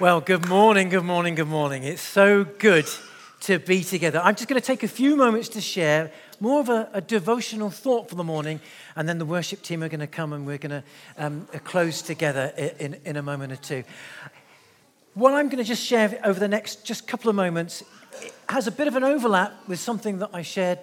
Well, good morning, good morning, good morning. It's so good to be together. I'm just going to take a few moments to share more of a, a devotional thought for the morning, and then the worship team are going to come and we're going to um, close together in, in a moment or two. What I'm going to just share over the next just couple of moments has a bit of an overlap with something that I shared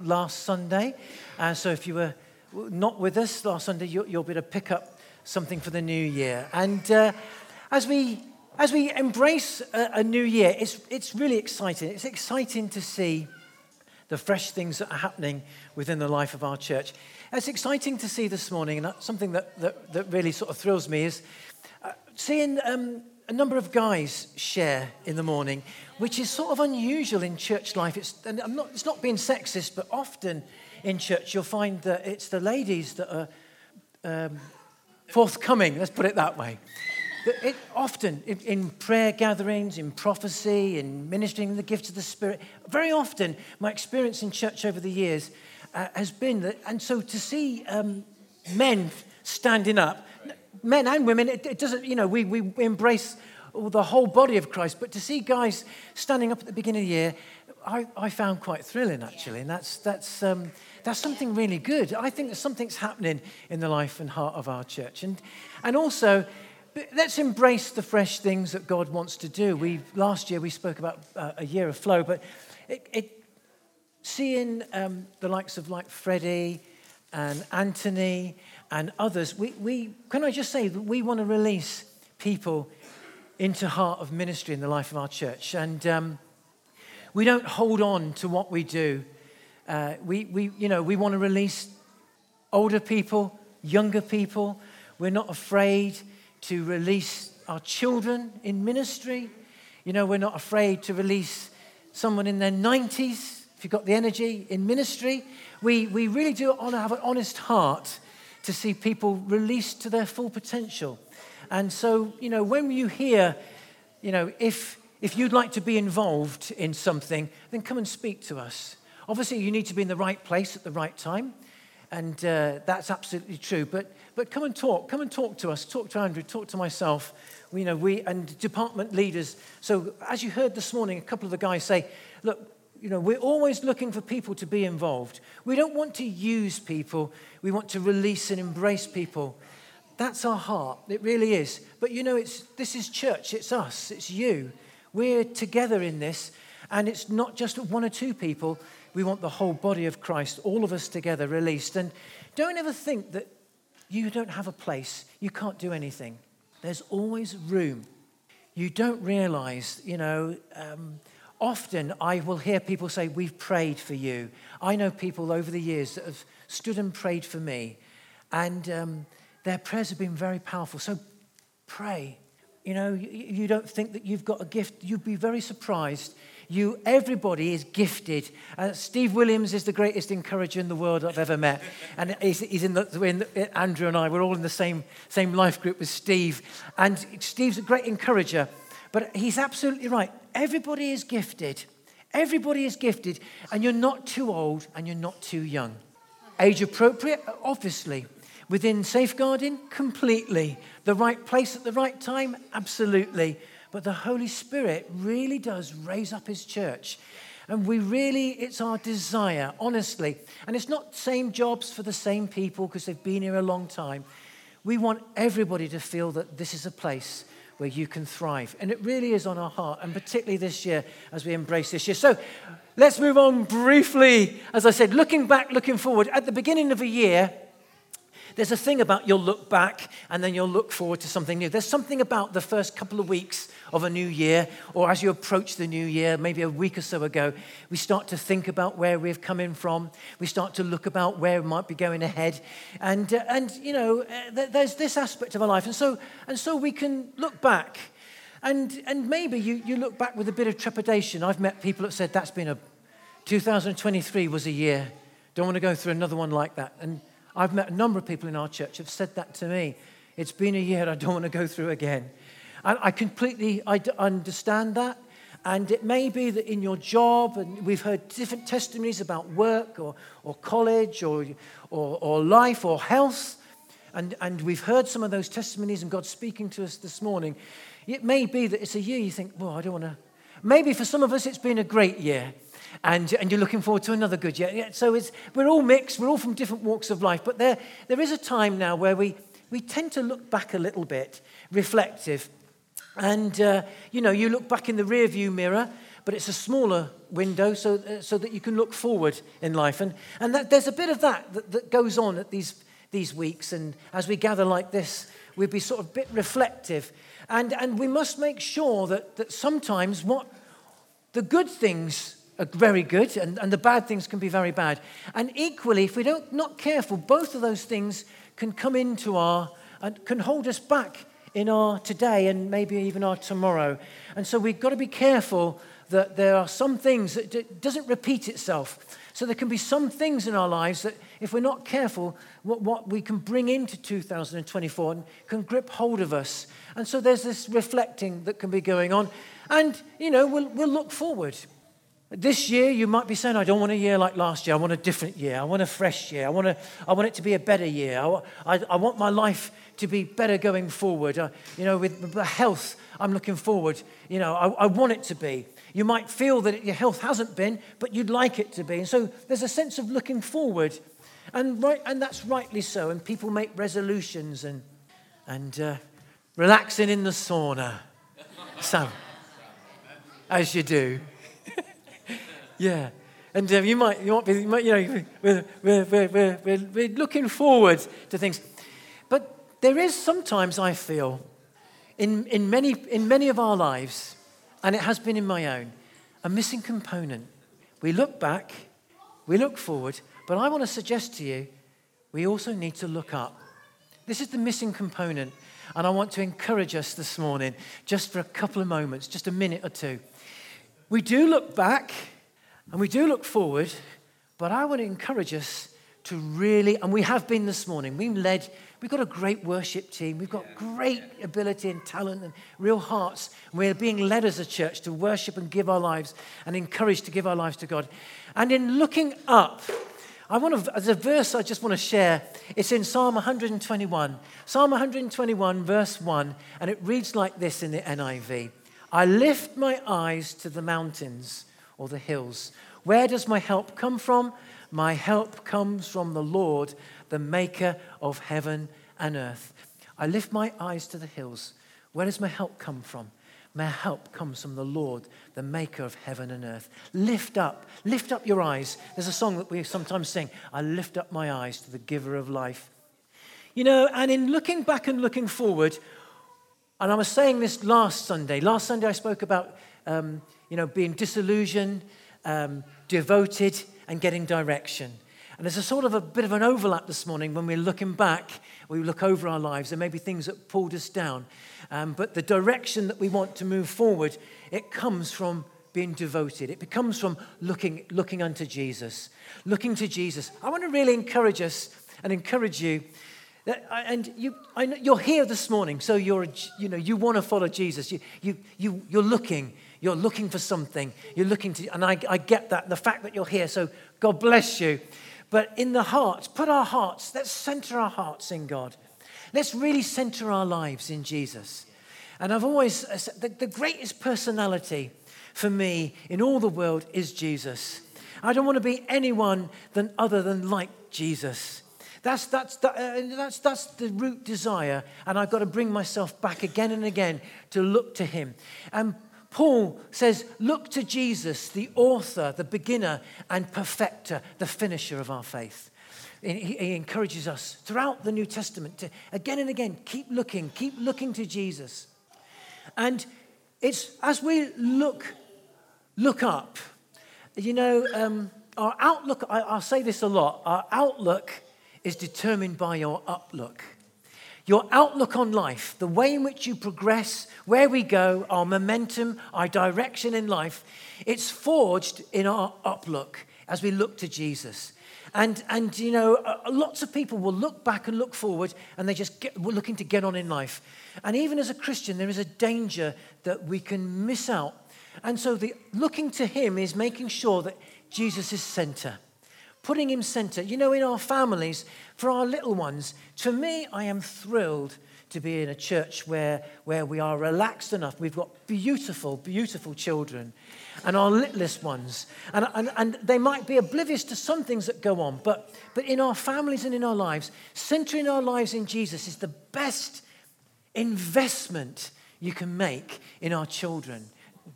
last Sunday. Uh, so if you were not with us last Sunday, you'll, you'll be able to pick up something for the new year. And uh, as we as we embrace a, a, new year, it's, it's really exciting. It's exciting to see the fresh things that are happening within the life of our church. It's exciting to see this morning, and something that, that, that really sort of thrills me is uh, seeing um, a number of guys share in the morning, which is sort of unusual in church life. It's, and I'm not, it's not being sexist, but often in church you'll find that it's the ladies that are um, forthcoming, let's put it that way. It, often in, in prayer gatherings, in prophecy, in ministering the gifts of the Spirit, very often my experience in church over the years uh, has been that, and so to see um, men standing up, men and women, it, it doesn't, you know, we, we embrace the whole body of Christ, but to see guys standing up at the beginning of the year, I, I found quite thrilling actually, and that's, that's, um, that's something really good. I think that something's happening in the life and heart of our church. And, and also, let's embrace the fresh things that God wants to do. We, last year we spoke about uh, a year of flow, but it, it, seeing um, the likes of like Freddie and Anthony and others, we, we, can I just say that we want to release people into heart of ministry in the life of our church. And um, we don't hold on to what we do. Uh, we, we, you know, we want to release older people, younger people. We're not afraid to release our children in ministry. You know, we're not afraid to release someone in their 90s, if you've got the energy, in ministry. We, we really do have an honest heart to see people released to their full potential. And so, you know, when you hear, you know, if, if you'd like to be involved in something, then come and speak to us. Obviously, you need to be in the right place at the right time. And uh, that's absolutely true. But but come and talk. Come and talk to us. Talk to Andrew. Talk to myself. We, you know, we and department leaders. So as you heard this morning, a couple of the guys say, look, you know, we're always looking for people to be involved. We don't want to use people. We want to release and embrace people. That's our heart. It really is. But you know, it's this is church. It's us. It's you. We're together in this, and it's not just one or two people. We want the whole body of Christ, all of us together, released. And don't ever think that you don't have a place, you can't do anything. There's always room. You don't realize, you know, um, often I will hear people say, We've prayed for you. I know people over the years that have stood and prayed for me, and um, their prayers have been very powerful. So pray. You know, you, you don't think that you've got a gift, you'd be very surprised you, everybody is gifted. Uh, Steve Williams is the greatest encourager in the world I've ever met. And he's, he's in, the, in the, Andrew and I, we're all in the same, same life group with Steve. And Steve's a great encourager. But he's absolutely right. Everybody is gifted. Everybody is gifted. And you're not too old and you're not too young. Age appropriate, obviously. Within safeguarding, completely. The right place at the right time, absolutely. But the Holy Spirit really does raise up his church. And we really, it's our desire, honestly. And it's not same jobs for the same people because they've been here a long time. We want everybody to feel that this is a place where you can thrive. And it really is on our heart, and particularly this year as we embrace this year. So let's move on briefly. As I said, looking back, looking forward. At the beginning of a year, there's a thing about you'll look back and then you'll look forward to something new. There's something about the first couple of weeks of a new year, or as you approach the new year, maybe a week or so ago, we start to think about where we've come in from. We start to look about where we might be going ahead. And, uh, and you know, uh, there's this aspect of our life. And so, and so we can look back. And, and maybe you, you look back with a bit of trepidation. I've met people that said that's been a 2023 was a year. Don't want to go through another one like that. And I've met a number of people in our church have said that to me. It's been a year I don't want to go through again. And I completely I understand that. And it may be that in your job, and we've heard different testimonies about work or, or college or, or, or life or health. And, and we've heard some of those testimonies, and God's speaking to us this morning. It may be that it's a year you think, well, I don't want to. Maybe for some of us, it's been a great year, and, and you're looking forward to another good year. So it's, we're all mixed, we're all from different walks of life, but there, there is a time now where we, we tend to look back a little bit, reflective. And, uh, you know, you look back in the rearview mirror, but it's a smaller window so, uh, so that you can look forward in life. And, and that, there's a bit of that, that that goes on at these, these weeks. And as we gather like this, we'd be sort of a bit reflective. And, and we must make sure that, that sometimes what the good things very good and, and the bad things can be very bad. And equally, if we don't not careful, both of those things can come into our and can hold us back in our today and maybe even our tomorrow. And so we've got to be careful that there are some things that it doesn't repeat itself. So there can be some things in our lives that, if we're not careful, what, what we can bring into 2024 can grip hold of us. And so there's this reflecting that can be going on. And, you know, we'll, we'll look forward. This year, you might be saying, I don't want a year like last year. I want a different year. I want a fresh year. I want, a, I want it to be a better year. I, I, I want my life to be better going forward. Uh, you know, with the health, I'm looking forward. You know, I, I want it to be. You might feel that your health hasn't been, but you'd like it to be. And so there's a sense of looking forward. And, right, and that's rightly so. And people make resolutions and, and uh, relaxing in the sauna. So, as you do. Yeah. And uh, you, might, you might be, you, might, you know, we're, we're, we're, we're, we're looking forward to things. But there is sometimes, I feel, in, in, many, in many of our lives, and it has been in my own, a missing component. We look back, we look forward, but I want to suggest to you, we also need to look up. This is the missing component. And I want to encourage us this morning, just for a couple of moments, just a minute or two. We do look back and we do look forward, but I want to encourage us to really, and we have been this morning, we've led, we've got a great worship team, we've got great ability and talent and real hearts. We're being led as a church to worship and give our lives and encouraged to give our lives to God. And in looking up, I want to, as a verse I just want to share, it's in Psalm 121. Psalm 121, verse 1, and it reads like this in the NIV I lift my eyes to the mountains or the hills. Where does my help come from? My help comes from the Lord, the maker of heaven and earth. I lift my eyes to the hills. Where does my help come from? My help comes from the Lord, the maker of heaven and earth. Lift up, lift up your eyes. There's a song that we sometimes sing I lift up my eyes to the giver of life. You know, and in looking back and looking forward, and I was saying this last Sunday. Last Sunday I spoke about um, you know, being disillusioned, um, devoted, and getting direction. And there's a sort of a bit of an overlap this morning when we're looking back, we look over our lives. There may be things that pulled us down. Um, but the direction that we want to move forward, it comes from being devoted. It comes from looking, looking unto Jesus. Looking to Jesus. I want to really encourage us and encourage you. That, and you, I know, you're here this morning, so you're, you know, you want to follow Jesus. You, you, you, you're looking. You're looking for something. You're looking to, and I, I get that, the fact that you're here. So God bless you. But in the hearts, put our hearts, let's center our hearts in God. Let's really center our lives in Jesus. And I've always, the, the greatest personality for me in all the world is Jesus. I don't want to be anyone than other than like Jesus. That's, that's, that, uh, that's, that's the root desire. And I've got to bring myself back again and again to look to him. And Paul says, Look to Jesus, the author, the beginner, and perfecter, the finisher of our faith. He encourages us throughout the New Testament to again and again keep looking, keep looking to Jesus. And it's as we look, look up, you know, um, our outlook, I, I'll say this a lot, our outlook is determined by your uplook. Your outlook on life, the way in which you progress, where we go, our momentum, our direction in life, it's forged in our uplook as we look to Jesus. And, and you know, lots of people will look back and look forward and they just get, we're looking to get on in life. And even as a Christian, there is a danger that we can miss out. And so the looking to Him is making sure that Jesus is center putting him center. You know, in our families, for our little ones, to me, I am thrilled to be in a church where, where we are relaxed enough. We've got beautiful, beautiful children and our littlest ones. And, and, and they might be oblivious to some things that go on, but, but in our families and in our lives, centering our lives in Jesus is the best investment you can make in our children.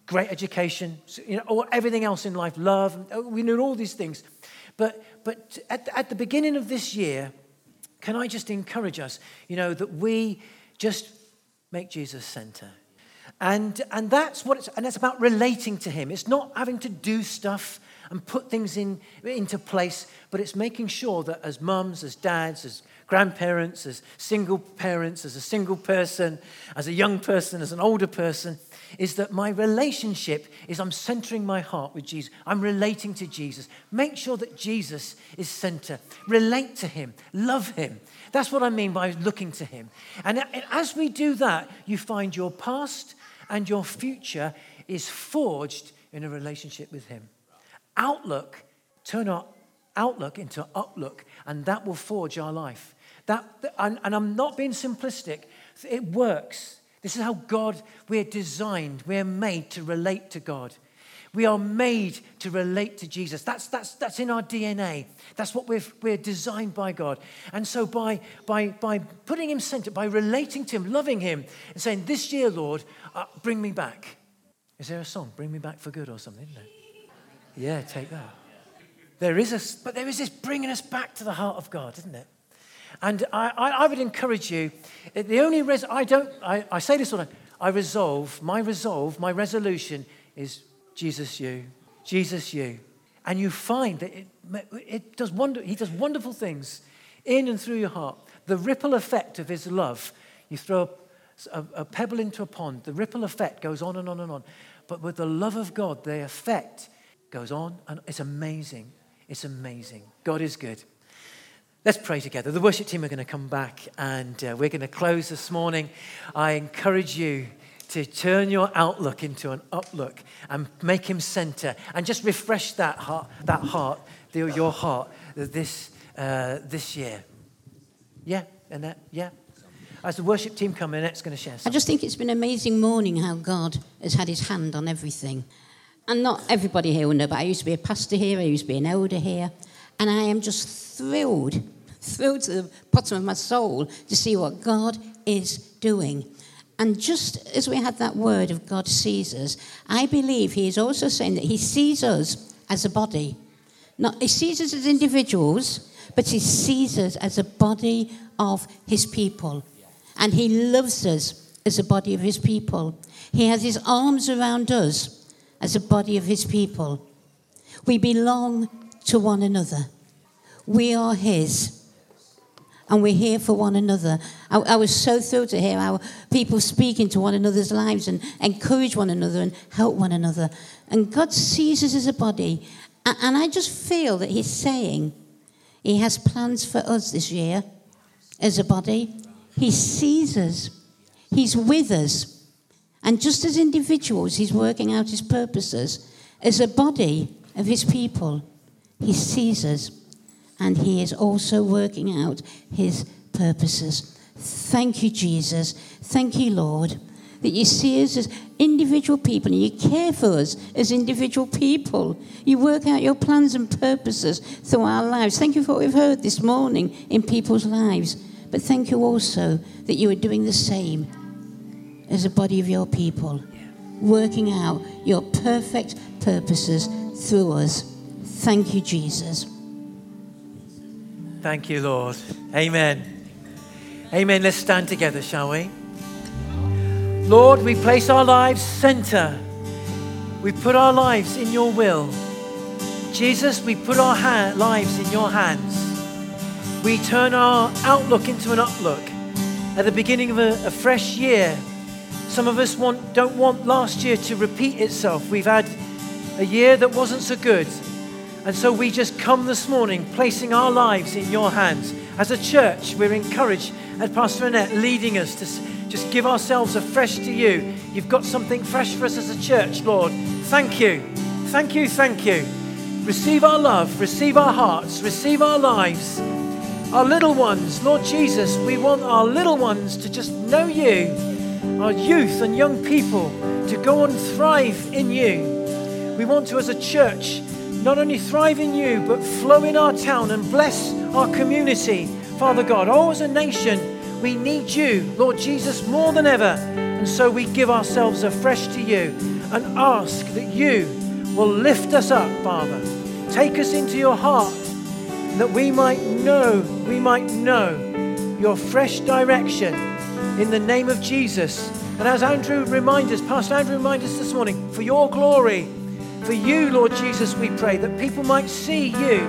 Great education, you know, or everything else in life, love, we know all these things. But, but at, at the beginning of this year, can I just encourage us, you know, that we just make Jesus center. And, and that's what it's, and it's about relating to him. It's not having to do stuff and put things in, into place, but it's making sure that as mums, as dads, as grandparents, as single parents, as a single person, as a young person, as an older person, is that my relationship is I'm centering my heart with Jesus. I'm relating to Jesus. Make sure that Jesus is center. Relate to him. Love him. That's what I mean by looking to him. And as we do that, you find your past and your future is forged in a relationship with him. Outlook, turn our outlook into uplook, and that will forge our life. That, and, and I'm not being simplistic, it works. This is how God, we're designed, we're made to relate to God. We are made to relate to Jesus. That's, that's, that's in our DNA. That's what we're, we're designed by God. And so, by, by, by putting Him center, by relating to Him, loving Him, and saying, This year, Lord, uh, bring me back. Is there a song, Bring Me Back for Good or something? Yeah, take that. There is a, but there is this bringing us back to the heart of God, isn't it? And I, I, I would encourage you, the only, res- I don't, I, I say this all the time, I resolve, my resolve, my resolution is Jesus you, Jesus you. And you find that it, it does wonder, he does wonderful things in and through your heart. The ripple effect of his love, you throw a, a, a pebble into a pond, the ripple effect goes on and on and on. But with the love of God, the effect goes on and it's amazing. It's amazing. God is good. Let's pray together. The worship team are going to come back and uh, we're going to close this morning. I encourage you to turn your outlook into an uplook and make him center and just refresh that heart, that heart, your heart this, uh, this year. Yeah, Annette, yeah. As the worship team come, in, Annette's going to share something. I just think it's been an amazing morning how God has had his hand on everything. And not everybody here will know, but I used to be a pastor here, I used to be an elder here, and I am just thrilled through to the bottom of my soul to see what God is doing. And just as we had that word of God sees us, I believe He is also saying that He sees us as a body. Not, he sees us as individuals, but He sees us as a body of His people. And He loves us as a body of His people. He has His arms around us as a body of His people. We belong to one another. We are His and we're here for one another. I, I, was so thrilled to hear how people speak into one another's lives and encourage one another and help one another. And God sees us as a body. And, and I just feel that He's saying He has plans for us this year as a body. He sees us, He's with us. And just as individuals, He's working out His purposes. As a body of His people, He sees us and He is also working out His purposes. Thank you, Jesus. Thank you, Lord, that you see us as individual people and you care for us as individual people. You work out your plans and purposes through our lives. Thank you for what we've heard this morning in people's lives. But thank you also that you are doing the same as a body of your people, working out your perfect purposes through us. Thank you, Jesus. Thank you, Lord. Amen. Amen. Let's stand together, shall we? Lord, we place our lives center. We put our lives in your will. Jesus, we put our lives in your hands. We turn our outlook into an uplook. at the beginning of a, a fresh year. Some of us want, don't want last year to repeat itself. We've had a year that wasn't so good. And so we just come this morning placing our lives in your hands. As a church, we're encouraged, as Pastor Annette leading us to just give ourselves afresh to you. You've got something fresh for us as a church, Lord. Thank you. Thank you. Thank you. Receive our love, receive our hearts, receive our lives. Our little ones, Lord Jesus, we want our little ones to just know you, our youth and young people to go and thrive in you. We want to, as a church, not only thrive in you, but flow in our town and bless our community, Father God. Oh, as a nation, we need you, Lord Jesus, more than ever. And so we give ourselves afresh to you and ask that you will lift us up, Father. Take us into your heart that we might know, we might know your fresh direction in the name of Jesus. And as Andrew reminds us, Pastor Andrew reminded us this morning, for your glory, for you, Lord Jesus, we pray, that people might see you.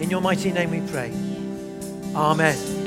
In your mighty name we pray. Amen.